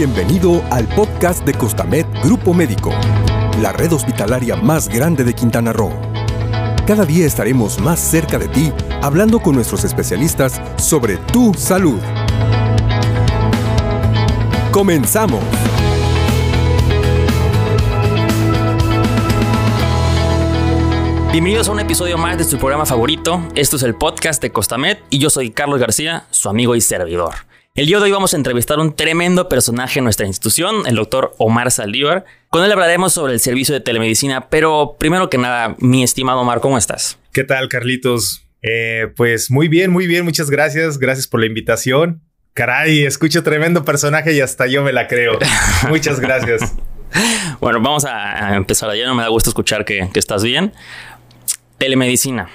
Bienvenido al podcast de Costamed Grupo Médico, la red hospitalaria más grande de Quintana Roo. Cada día estaremos más cerca de ti hablando con nuestros especialistas sobre tu salud. Comenzamos. Bienvenidos a un episodio más de su programa favorito. Esto es el podcast de Costamed y yo soy Carlos García, su amigo y servidor. El día de hoy vamos a entrevistar a un tremendo personaje en nuestra institución, el doctor Omar Saldívar. Con él hablaremos sobre el servicio de telemedicina, pero primero que nada, mi estimado Omar, ¿cómo estás? ¿Qué tal, Carlitos? Eh, pues muy bien, muy bien, muchas gracias. Gracias por la invitación. Caray, escucho tremendo personaje y hasta yo me la creo. Muchas gracias. bueno, vamos a, empezar. Ya no me da gusto escuchar que, estás bien. Telemedicina.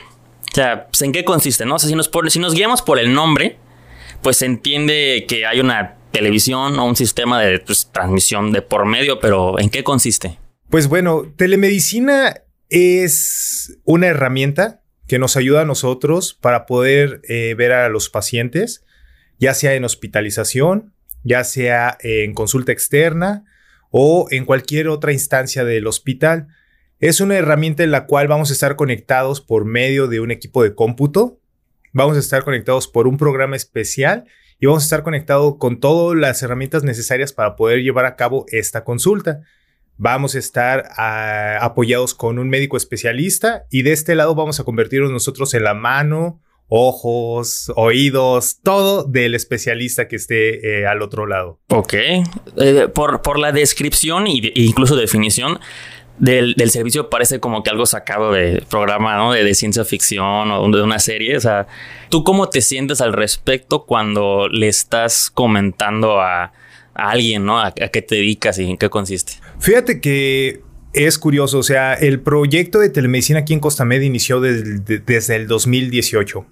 O sea, pues, ¿en qué consiste? No? O sea, si nos, si nos guiamos por el nombre, pues se entiende que hay una televisión o un sistema de pues, transmisión de por medio, pero ¿en qué consiste? Pues bueno, telemedicina es una herramienta que nos ayuda a nosotros para poder eh, ver a los pacientes, ya sea en hospitalización, ya sea en consulta externa o en cualquier otra instancia del hospital. Es una herramienta en la cual vamos a estar conectados por medio de un equipo de cómputo vamos a estar conectados por un programa especial y vamos a estar conectados con todas las herramientas necesarias para poder llevar a cabo esta consulta. Vamos a estar ah, apoyados con un médico especialista y de este lado vamos a convertirnos nosotros en la mano, ojos, oídos, todo del especialista que esté eh, al otro lado. Ok. Eh, por, por, la descripción e incluso definición, del, servicio parece como que algo sacado de programa, ¿no? De, ciencia ficción o de una serie. O sea, ¿tú cómo te sientes al respecto cuando le estás comentando a, alguien, ¿no? A, qué te dedicas y en qué consiste? Fíjate que es curioso. O sea, el proyecto de telemedicina aquí en Costa Media inició desde el 2018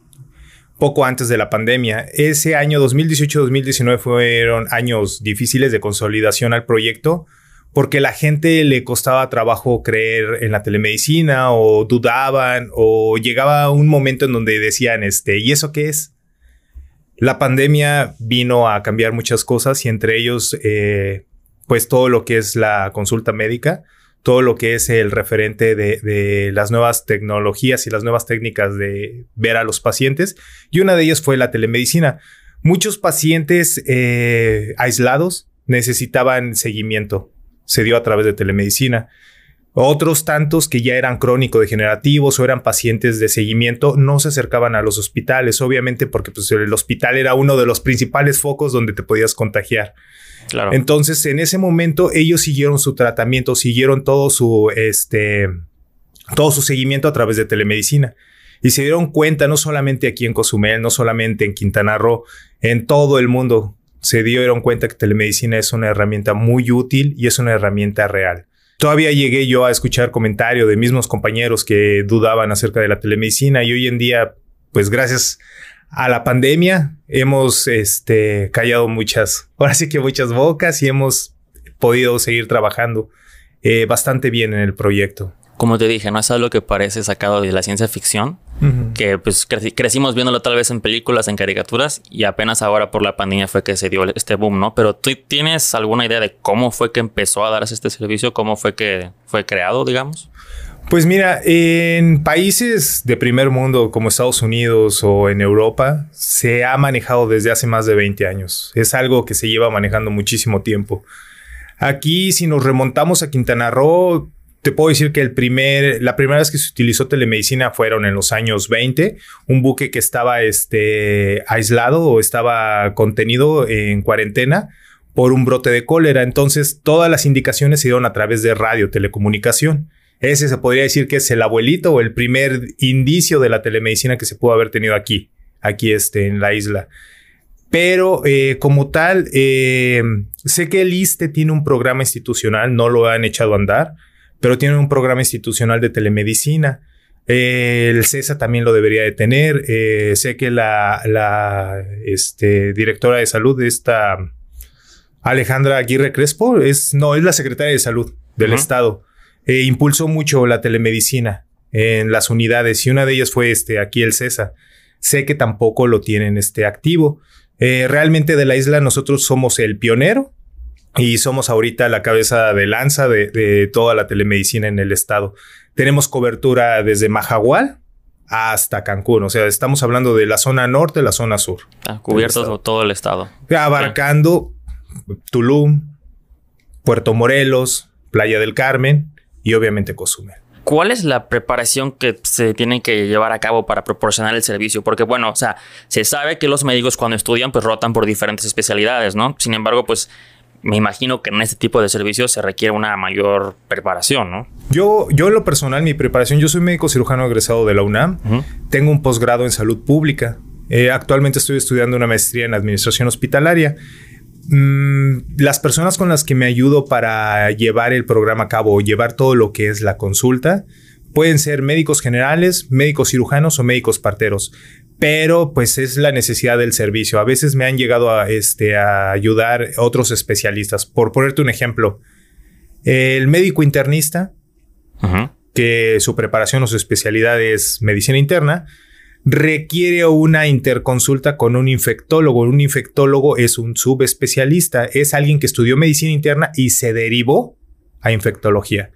poco antes de la pandemia. Ese año 2018-2019 fueron años difíciles de consolidación al proyecto porque la gente le costaba trabajo creer en la telemedicina o dudaban o llegaba un momento en donde decían, este, ¿y eso qué es? La pandemia vino a cambiar muchas cosas y entre ellos, eh, pues todo lo que es la consulta médica, todo lo que es el referente de, las nuevas tecnologías y las nuevas técnicas de ver a los pacientes. Y una de ellas fue la telemedicina. Muchos pacientes eh, aislados necesitaban seguimiento se dio a través de telemedicina. Otros tantos que ya eran crónico-degenerativos o eran pacientes de seguimiento no se acercaban a los hospitales, obviamente porque pues, el hospital era uno de los principales focos donde te podías contagiar. Claro. Entonces, en ese momento, ellos siguieron su tratamiento, siguieron todo su, este, todo su seguimiento a través de telemedicina. Y se dieron cuenta, no solamente aquí en Cozumel, no solamente en Quintana Roo, en todo el mundo, se dieron cuenta que telemedicina es una herramienta muy útil y es una herramienta real. Todavía llegué yo a escuchar comentarios de mismos compañeros que dudaban acerca de la telemedicina y hoy en día, pues gracias a la pandemia, hemos este, callado muchas, ahora sí que muchas bocas y hemos podido seguir trabajando eh, bastante bien en el proyecto. Como te dije, no es algo que parece sacado de la ciencia ficción, que pues crecimos viéndolo tal vez en películas, en caricaturas, y apenas ahora por la pandemia fue que se dio este boom, ¿no? Pero tú tienes alguna idea de cómo fue que empezó a darse este servicio, cómo fue que fue creado, digamos. Pues mira, en países de primer mundo como Estados Unidos o en Europa, se ha manejado desde hace más de 20 años. Es algo que se lleva manejando muchísimo tiempo. Aquí, si nos remontamos a Quintana Roo, te puedo decir que el primer, la primera vez que se utilizó telemedicina fueron en los años 20, un buque que estaba este, aislado o estaba contenido en cuarentena por un brote de cólera. Entonces, todas las indicaciones se dieron a través de radio, telecomunicación. Ese se podría decir que es el abuelito o el primer indicio de la telemedicina que se pudo haber tenido aquí, aquí este, en la isla. Pero eh, como tal, eh, sé que el ISTE tiene un programa institucional, no lo han echado a andar pero tienen un programa institucional de telemedicina. el CESA también lo debería de tener. Eh, sé que la, este, directora de salud, esta Alejandra Aguirre Crespo, es, no, es la secretaria de salud del Estado. Eh, impulsó mucho la telemedicina en las unidades y una de ellas fue este, aquí el CESA. Sé que tampoco lo tienen este, activo. Eh, realmente de la isla nosotros somos el pionero y somos ahorita la cabeza de lanza de, toda la telemedicina en el estado. Tenemos cobertura desde Majagual hasta Cancún. O sea, estamos hablando de la zona norte, la zona sur. Ah, cubierto todo el estado. Abarcando Tulum, Puerto Morelos, Playa del Carmen y obviamente Cozumel. ¿Cuál es la preparación que se tiene que llevar a cabo para proporcionar el servicio? Porque, bueno, o sea, se sabe que los médicos cuando estudian, pues rotan por diferentes especialidades, ¿no? Sin embargo, pues me imagino que en este tipo de servicios se requiere una mayor preparación, ¿no? Yo, yo en lo personal, mi preparación, yo soy médico cirujano egresado de la UNAM, tengo un posgrado en salud pública, eh, actualmente estoy estudiando una maestría en administración hospitalaria. Mm, las personas con las que me ayudo para llevar el programa a cabo o llevar todo lo que es la consulta pueden ser médicos generales, médicos cirujanos o médicos parteros pero pues es la necesidad del servicio. A veces me han llegado a, este, a ayudar otros especialistas. Por ponerte un ejemplo, el médico internista, que su preparación o su especialidad es medicina interna, requiere una interconsulta con un infectólogo. Un infectólogo es un subespecialista, es alguien que estudió medicina interna y se derivó a infectología.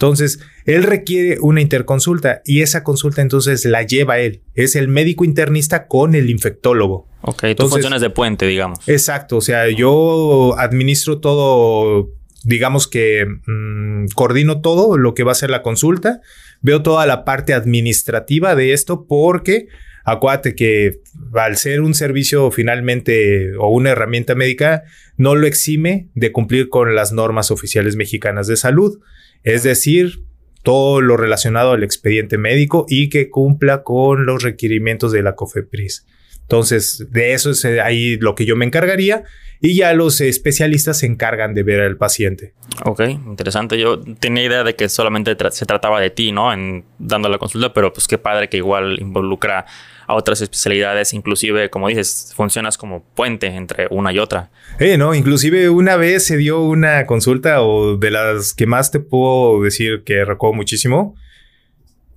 Entonces, él requiere una interconsulta y esa consulta entonces la lleva él. Es el médico internista con el infectólogo. Ok, tú funciones de puente, digamos. Exacto, o sea, yo administro todo, digamos que mm, coordino todo lo que va a ser la consulta, veo toda la parte administrativa de esto porque acuérdate que al ser un servicio finalmente o una herramienta médica, no lo exime de cumplir con las normas oficiales mexicanas de salud es decir, todo lo relacionado al expediente médico y que cumpla con los requerimientos de la COFEPRIS. Entonces, de eso es eh, ahí lo que yo me encargaría y ya los especialistas se encargan de ver al paciente. Ok, interesante. Yo tenía idea de que solamente se trataba de ti, ¿no? En dando la consulta, pero pues qué padre que igual involucra a otras especialidades, inclusive, como dices, funcionas como puente entre una y otra. Eh, no, inclusive una vez se dio una consulta o de las que más te puedo decir que recuerdo muchísimo.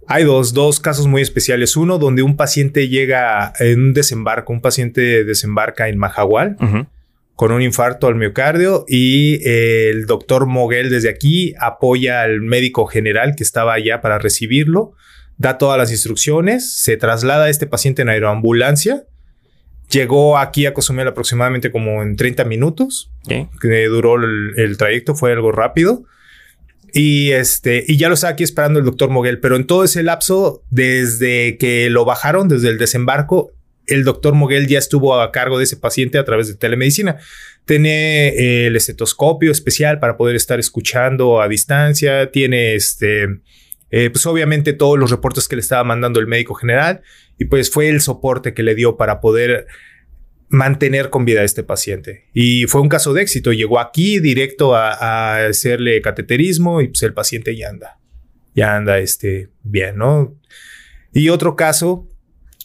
Hay dos, dos casos muy especiales. Uno donde un paciente llega en un desembarco, un paciente desembarca en Mahahual con un infarto al miocardio y el doctor Moguel desde aquí apoya al médico general que estaba allá para recibirlo da todas las instrucciones, se traslada a este paciente en aeroambulancia. Llegó aquí a Cozumel aproximadamente como en 30 minutos, que duró el, trayecto, fue algo rápido. Y este, y ya lo estaba aquí esperando el doctor Moguel, pero en todo ese lapso, desde que lo bajaron, desde el desembarco, el doctor Moguel ya estuvo a cargo de ese paciente a través de telemedicina. Tiene el estetoscopio especial para poder estar escuchando a distancia, tiene este, eh, pues obviamente todos los reportes que le estaba mandando el médico general y pues fue el soporte que le dio para poder mantener con vida a este paciente. Y fue un caso de éxito. Llegó aquí directo a, hacerle cateterismo y pues el paciente ya anda, ya anda este, bien, ¿no? Y otro caso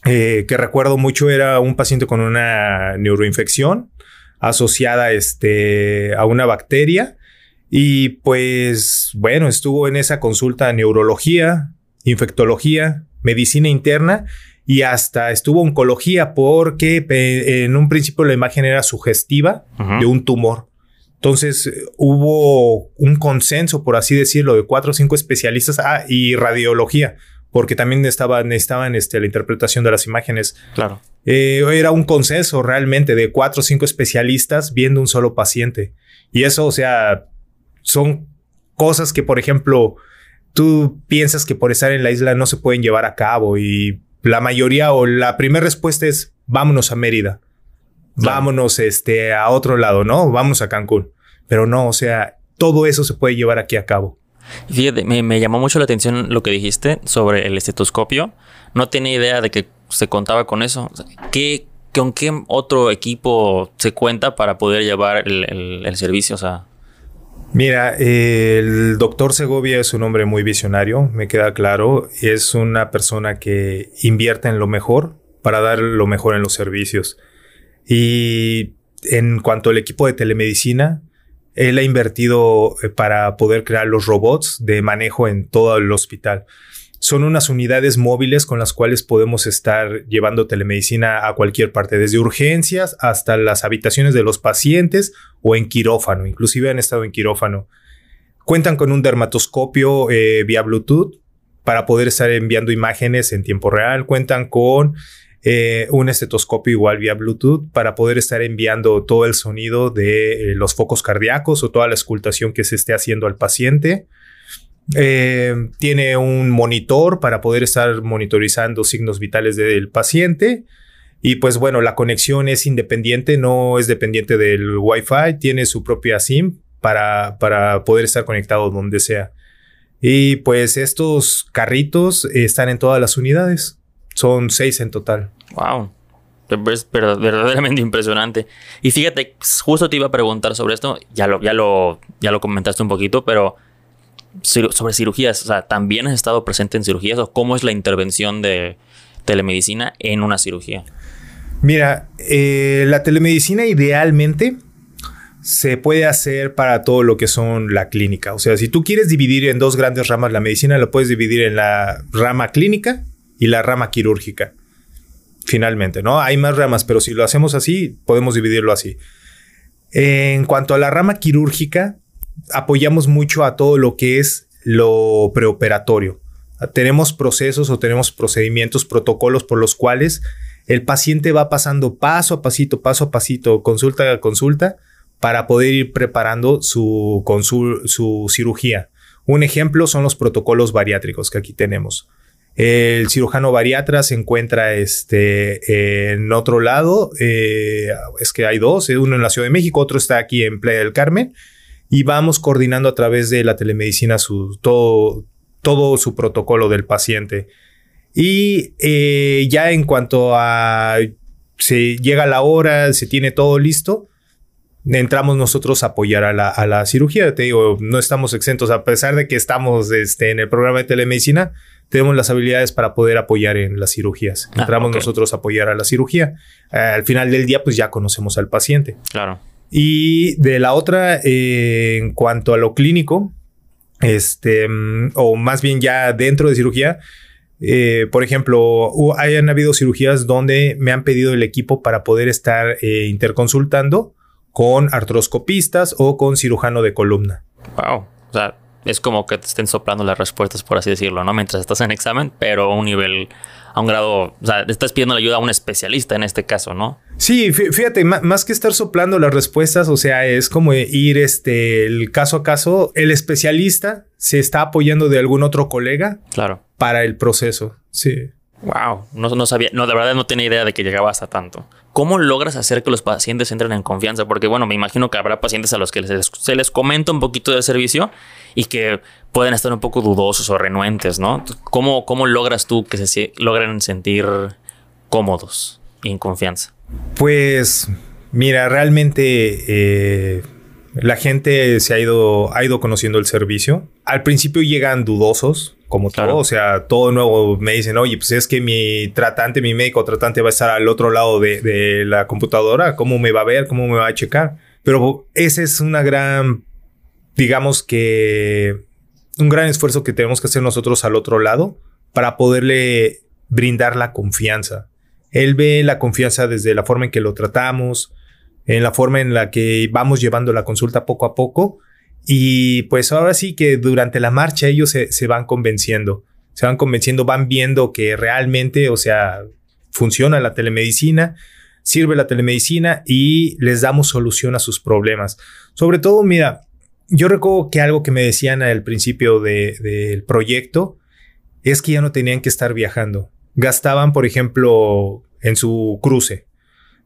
eh, que recuerdo mucho era un paciente con una neuroinfección asociada este, a una bacteria y pues bueno, estuvo en esa consulta neurología, infectología, medicina interna y hasta estuvo oncología porque en un principio la imagen era sugestiva de un tumor. Entonces hubo un consenso, por así decirlo, de cuatro o cinco especialistas ah, y radiología, porque también estaban, estaban este, la interpretación de las imágenes. Claro. Eh, era un consenso realmente de cuatro o cinco especialistas viendo un solo paciente. Y eso, o sea, son cosas que, por ejemplo, tú piensas que por estar en la isla no se pueden llevar a cabo y la mayoría o la primera respuesta es vámonos a Mérida, vámonos este, a otro lado, ¿no? Vamos a Cancún. Pero no, o sea, todo eso se puede llevar aquí a cabo. Fíjate, me, llamó mucho la atención lo que dijiste sobre el estetoscopio. No tenía idea de que se contaba con eso. ¿Qué, ¿Con qué otro equipo se cuenta para poder llevar el, el servicio? O sea, Mira, el doctor Segovia es un hombre muy visionario, me queda claro. Es una persona que invierte en lo mejor para dar lo mejor en los servicios. Y en cuanto al equipo de telemedicina, él ha invertido eh, para poder crear los robots de manejo en todo el hospital. Son unas unidades móviles con las cuales podemos estar llevando telemedicina a cualquier parte, desde urgencias hasta las habitaciones de los pacientes o en quirófano, inclusive han estado en quirófano. Cuentan con un dermatoscopio eh, vía Bluetooth para poder estar enviando imágenes en tiempo real. Cuentan con eh, un estetoscopio igual vía Bluetooth para poder estar enviando todo el sonido de eh, los focos cardíacos o toda la escultación que se esté haciendo al paciente. Eh, tiene un monitor para poder estar monitorizando signos vitales del paciente. Y pues bueno, la conexión es independiente, no es dependiente del Wi-Fi, tiene su propia SIM para, para poder estar conectado donde sea. Y pues estos carritos están en todas las unidades. Son seis en total. Wow. Es verdaderamente impresionante. Y fíjate, justo te iba a preguntar sobre esto. Ya lo, ya lo, ya lo comentaste un poquito, pero sobre cirugías, o sea, ¿también has estado presente en cirugías o cómo es la intervención de telemedicina en una cirugía? Mira, eh, la telemedicina idealmente se puede hacer para todo lo que son la clínica. O sea, si tú quieres dividir en dos grandes ramas la medicina, lo puedes dividir en la rama clínica y la rama quirúrgica. Finalmente, ¿no? Hay más ramas, pero si lo hacemos así, podemos dividirlo así. En cuanto a la rama quirúrgica, apoyamos mucho a todo lo que es lo preoperatorio. Tenemos procesos o tenemos procedimientos, protocolos por los cuales el paciente va pasando paso a pasito, paso a pasito, consulta a consulta, para poder ir preparando su, su cirugía. Un ejemplo son los protocolos bariátricos que aquí tenemos. El cirujano bariatra se encuentra este, en otro lado, eh, es que hay dos, uno en la Ciudad de México, otro está aquí en Playa del Carmen y vamos coordinando a través de la telemedicina su, todo, todo su protocolo del paciente. Y eh, ya en cuanto a se llega la hora, se tiene todo listo, entramos nosotros a apoyar a la, cirugía. Te digo, no estamos exentos, a pesar de que estamos este, en el programa de telemedicina, tenemos las habilidades para poder apoyar en las cirugías. Ah, entramos nosotros a apoyar a la cirugía. al final del día, pues ya conocemos al paciente. Claro. Y de la otra, eh, en cuanto a lo clínico, este, o más bien ya dentro de cirugía, eh, por ejemplo, hayan habido cirugías donde me han pedido el equipo para poder estar eh, interconsultando con artroscopistas o con cirujano de columna. Wow. O sea, es como que te estén soplando las respuestas, por así decirlo, ¿no? Mientras estás en examen, pero a un nivel, a un grado, o sea, estás pidiendo la ayuda a un especialista en este caso, ¿no? Sí, fíjate, más que estar soplando las respuestas, o sea, es como ir este, el caso a caso, el especialista se está apoyando de algún otro colega. Claro. Para el proceso, sí. Wow, no, no sabía, no, de verdad no tenía idea de que llegaba hasta tanto. ¿Cómo logras hacer que los pacientes entren en confianza? Porque bueno, me imagino que habrá pacientes a los que se les comenta un poquito del servicio y que pueden estar un poco dudosos o renuentes, ¿no? ¿Cómo, cómo logras tú que se logren sentir cómodos y en confianza? Pues mira, realmente eh, la gente se ha ido, ha ido conociendo el servicio. Al principio llegan dudosos, como todo, o sea, todo nuevo me dicen, oye, pues es que mi tratante, mi médico tratante va a estar al otro lado de, la computadora, ¿cómo me va a ver? ¿Cómo me va a checar? Pero ese es una gran, digamos que, un gran esfuerzo que tenemos que hacer nosotros al otro lado para poderle brindar la confianza. Él ve la confianza desde la forma en que lo tratamos, en la forma en la que vamos llevando la consulta poco a poco y pues ahora sí que durante la marcha ellos se, van convenciendo, se van convenciendo, van viendo que realmente, o sea, funciona la telemedicina, sirve la telemedicina y les damos solución a sus problemas. Sobre todo, mira, yo recuerdo que algo que me decían al principio del proyecto es que ya no tenían que estar viajando. Gastaban, por ejemplo, en su cruce.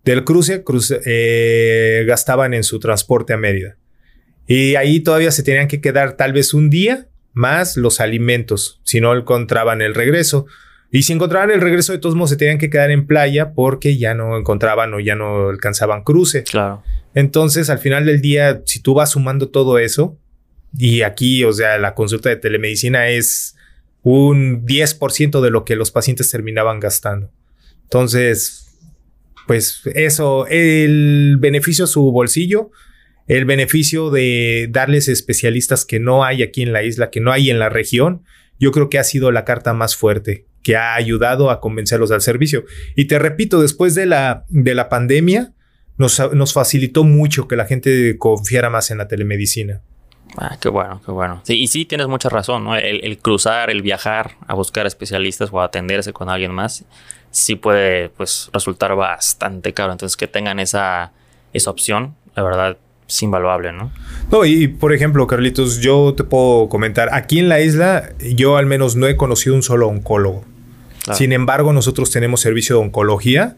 Del cruce, cruce eh, gastaban en su transporte a Mérida. Y ahí todavía se tenían que quedar tal vez un día más los alimentos, si no encontraban el regreso. Y si encontraban el regreso, de todos modos se tenían que quedar en playa porque ya no encontraban o ya no alcanzaban cruce. Claro. Entonces, al final del día, si tú vas sumando todo eso, y aquí, o sea, la consulta de telemedicina es un 10% de lo que los pacientes terminaban gastando. Entonces, pues eso, el beneficio a su bolsillo el beneficio de darles especialistas que no hay aquí en la isla, que no hay en la región, yo creo que ha sido la carta más fuerte que ha ayudado a convencerlos al servicio. Y te repito, después de la, de la pandemia, nos, nos facilitó mucho que la gente confiara más en la telemedicina. Ah, qué bueno, qué bueno. Sí, y sí, tienes mucha razón, ¿no? El, cruzar, el viajar a buscar especialistas o atenderse con alguien más, sí puede, pues, resultar bastante caro. Entonces, que tengan esa, esa opción, la verdad, es invaluable, ¿no? No, y por ejemplo, Carlitos, yo te puedo comentar, aquí en la isla, yo al menos no he conocido un solo oncólogo. Sin embargo, nosotros tenemos servicio de oncología.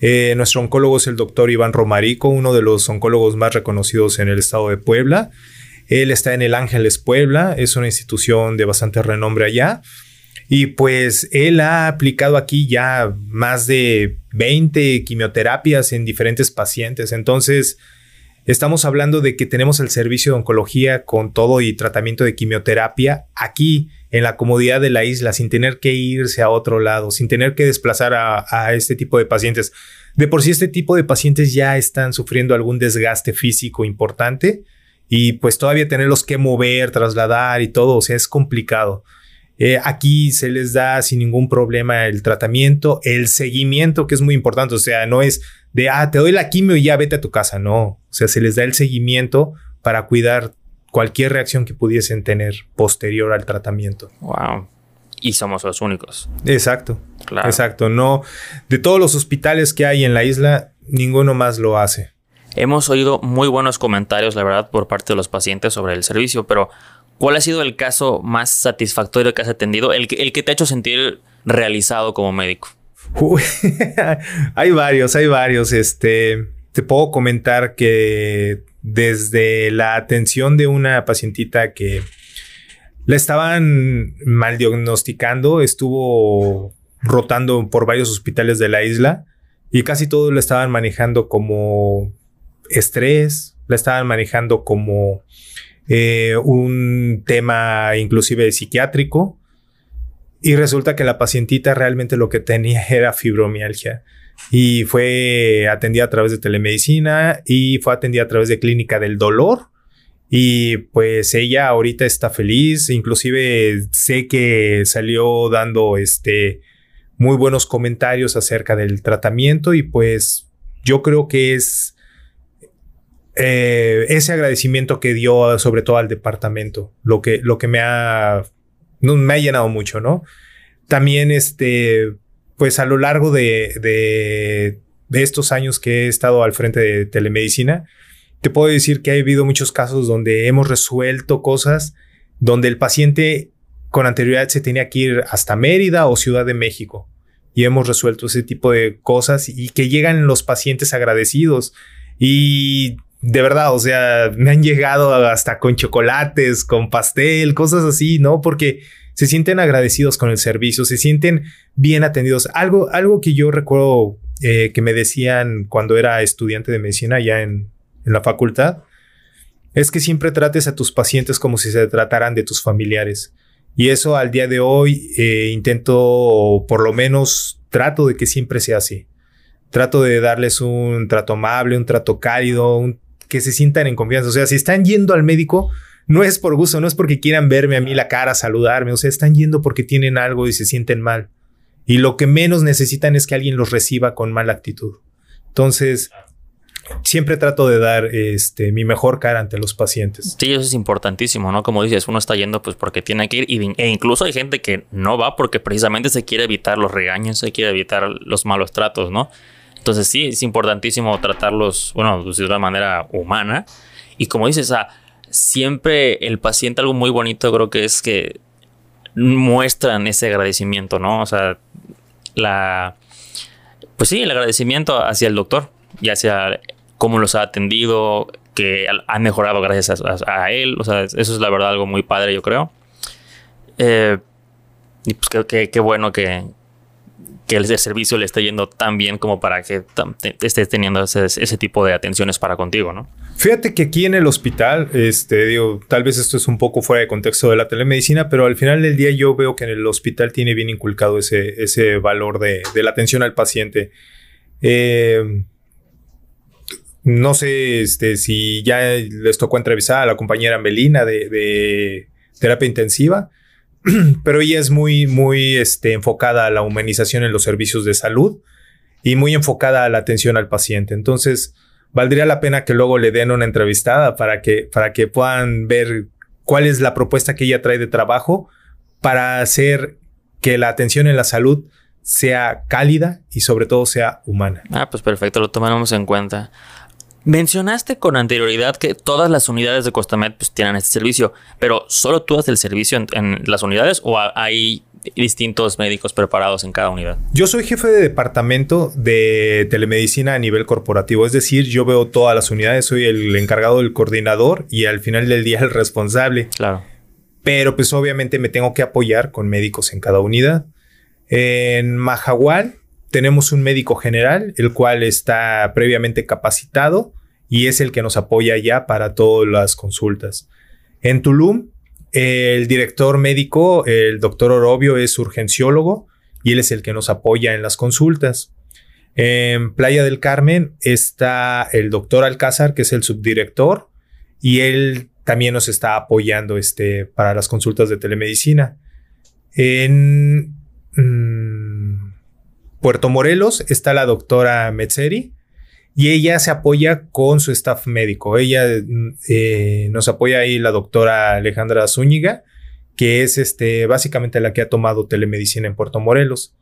Eh, nuestro oncólogo es el doctor Iván Romarico, uno de los oncólogos más reconocidos en el estado de Puebla. Él está en el Ángeles Puebla, es una institución de bastante renombre allá. Y pues él ha aplicado aquí ya más de 20 quimioterapias en diferentes pacientes. Entonces, estamos hablando de que tenemos el servicio de oncología con todo y tratamiento de quimioterapia aquí en la comodidad de la isla, sin tener que irse a otro lado, sin tener que desplazar a, este tipo de pacientes. De por sí este tipo de pacientes ya están sufriendo algún desgaste físico importante y pues todavía tenerlos que mover, trasladar y todo, o sea, es complicado. Eh, aquí se les da sin ningún problema el tratamiento, el seguimiento, que es muy importante, o sea, no es de, ah, te doy la quimio y ya vete a tu casa, no, o sea, se les da el seguimiento para cuidar cualquier reacción que pudiesen tener posterior al tratamiento. Wow. Y somos los únicos. Exacto. Claro. Exacto. No, de todos los hospitales que hay en la isla, ninguno más lo hace. Hemos oído muy buenos comentarios, la verdad, por parte de los pacientes sobre el servicio, pero ¿cuál ha sido el caso más satisfactorio que has atendido? El que, el que te ha hecho sentir realizado como médico. hay varios, hay varios. Este, te puedo comentar que desde la atención de una pacientita que la estaban mal diagnosticando, estuvo rotando por varios hospitales de la isla y casi todos la estaban manejando como estrés, la estaban manejando como eh, un tema inclusive psiquiátrico y resulta que la pacientita realmente lo que tenía era fibromialgia y fue atendida a través de telemedicina y fue atendida a través de clínica del dolor y pues ella ahorita está feliz, inclusive sé que salió dando este muy buenos comentarios acerca del tratamiento y pues yo creo que es eh, ese agradecimiento que dio sobre todo al departamento, lo que, lo que me ha, me ha llenado mucho, ¿no? También, este, pues a lo largo de, de, de estos años que he estado al frente de telemedicina, te puedo decir que ha habido muchos casos donde hemos resuelto cosas donde el paciente con anterioridad se tenía que ir hasta Mérida o Ciudad de México y hemos resuelto ese tipo de cosas y que llegan los pacientes agradecidos y de verdad, o sea, me han llegado hasta con chocolates, con pastel, cosas así, ¿no? Porque se sienten agradecidos con el servicio, se sienten bien atendidos. Algo, algo que yo recuerdo eh, que me decían cuando era estudiante de medicina ya en, la facultad, es que siempre trates a tus pacientes como si se trataran de tus familiares. Y eso al día de hoy eh, intento, por lo menos trato de que siempre sea así. Trato de darles un trato amable, un trato cálido, un que se sientan en confianza. O sea, si están yendo al médico, no es por gusto, no es porque quieran verme a mí la cara, saludarme. O sea, están yendo porque tienen algo y se sienten mal. Y lo que menos necesitan es que alguien los reciba con mala actitud. Entonces, siempre trato de dar este, mi mejor cara ante los pacientes. Sí, eso es importantísimo, ¿no? Como dices, uno está yendo pues porque tiene que ir e incluso hay gente que no va porque precisamente se quiere evitar los regaños, se quiere evitar los malos tratos, ¿no? Entonces sí, es importantísimo tratarlos, bueno, pues, de una manera humana. Y como dices, siempre el paciente algo muy bonito creo que es que muestran ese agradecimiento, ¿no? O sea, la... Pues sí, el agradecimiento hacia el doctor y hacia cómo los ha atendido, que han mejorado gracias a, él. O sea, eso es la verdad algo muy padre, yo creo. Eh, y pues qué bueno que, el servicio le esté yendo tan bien como para que estés teniendo ese, tipo de atenciones para contigo, ¿no? Fíjate que aquí en el hospital, este, digo, tal vez esto es un poco fuera de contexto de la telemedicina, pero al final del día yo veo que en el hospital tiene bien inculcado ese, valor de, la atención al paciente. Eh, no sé este, si ya les tocó entrevistar a la compañera Melina de terapia intensiva pero ella es muy, muy este, enfocada a la humanización en los servicios de salud y muy enfocada a la atención al paciente. Entonces, valdría la pena que luego le den una entrevistada para que, para que puedan ver cuál es la propuesta que ella trae de trabajo para hacer que la atención en la salud sea cálida y sobre todo sea humana. Ah, pues perfecto, lo tomaremos en cuenta. Mencionaste con anterioridad que todas las unidades de Costamed pues, tienen este servicio, pero ¿solo tú haces el servicio en, en las unidades o hay distintos médicos preparados en cada unidad? Yo soy jefe de departamento de telemedicina a nivel corporativo, es decir, yo veo todas las unidades, soy el encargado del coordinador y al final del día el responsable. Claro. Pero pues obviamente me tengo que apoyar con médicos en cada unidad. En Mahahual tenemos un médico general, el cual está previamente capacitado y es el que nos apoya ya para todas las consultas. En Tulum, el director médico, el doctor Orobio, es urgenciólogo y él es el que nos apoya en las consultas. En Playa del Carmen está el doctor Alcázar, que es el subdirector, y él también nos está apoyando este, para las consultas de telemedicina. En Puerto Morelos está la doctora Metzeri y ella se apoya con su staff médico. Ella eh, nos apoya ahí la doctora Alejandra Zúñiga, que es este, básicamente la que ha tomado telemedicina en Puerto Morelos.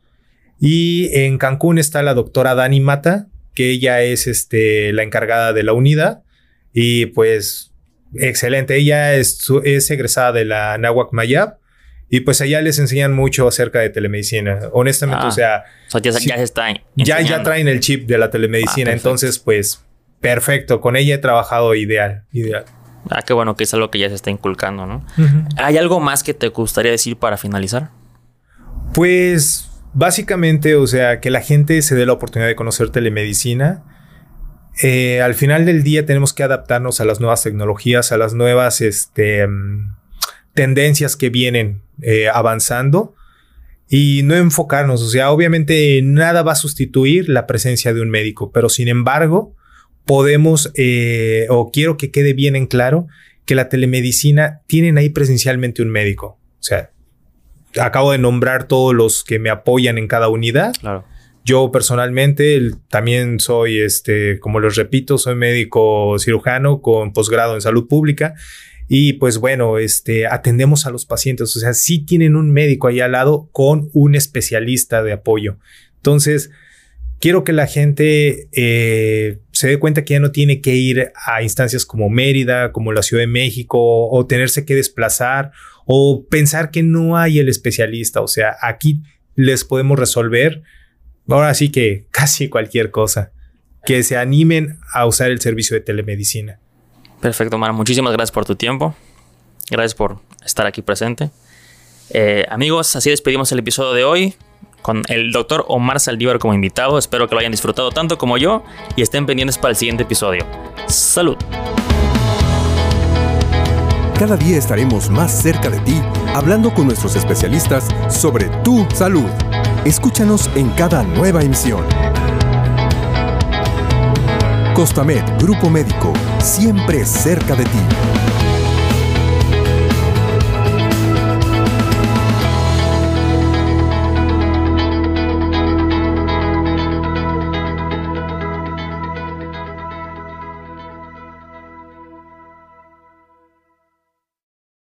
Y en Cancún está la doctora Dani Mata, que ella es este, la encargada de la unidad. Y pues, excelente. Ella es, es egresada de la Nahuac Mayab y pues allá les enseñan mucho acerca de telemedicina. Honestamente, o Ah. sea, O sea, ya, ya se está ya, ya traen el chip de la telemedicina. Ah, entonces, pues, perfecto. Con ella he trabajado ideal, ideal. Ah, qué bueno que es algo que ya se está inculcando, ¿no? ¿Hay algo más que te gustaría decir para finalizar? Pues, básicamente, o sea, que la gente se dé la oportunidad de conocer telemedicina. Eh, al final del día tenemos que adaptarnos a las nuevas tecnologías, a las nuevas este, mm, tendencias que vienen eh, avanzando y no enfocarnos. O sea, obviamente nada va a sustituir la presencia de un médico, pero sin embargo, podemos, eh, o quiero que quede bien en claro, que la telemedicina tienen ahí presencialmente un médico. O sea, acabo de nombrar todos los que me apoyan en cada unidad. Claro. Yo personalmente el- también soy, este, como les repito, soy médico cirujano con posgrado en salud pública. Y pues bueno, este, atendemos a los pacientes. O sea, sí tienen un médico ahí al lado con un especialista de apoyo. Entonces, quiero que la gente eh, se dé cuenta que ya no tiene que ir a instancias como Mérida, como la Ciudad de México, o tenerse que desplazar, o pensar que no hay el especialista. O sea, aquí les podemos resolver ahora sí que casi cualquier cosa. Que se animen a usar el servicio de telemedicina. Perfecto, Omar. Muchísimas gracias por tu tiempo. Gracias por estar aquí presente. Eh, amigos, así despedimos el episodio de hoy con el doctor Omar Saldívar como invitado. Espero que lo hayan disfrutado tanto como yo y estén pendientes para el siguiente episodio. Salud. Cada día estaremos más cerca de ti hablando con nuestros especialistas sobre tu salud. Escúchanos en cada nueva emisión. Costamed Grupo Médico, siempre cerca de ti.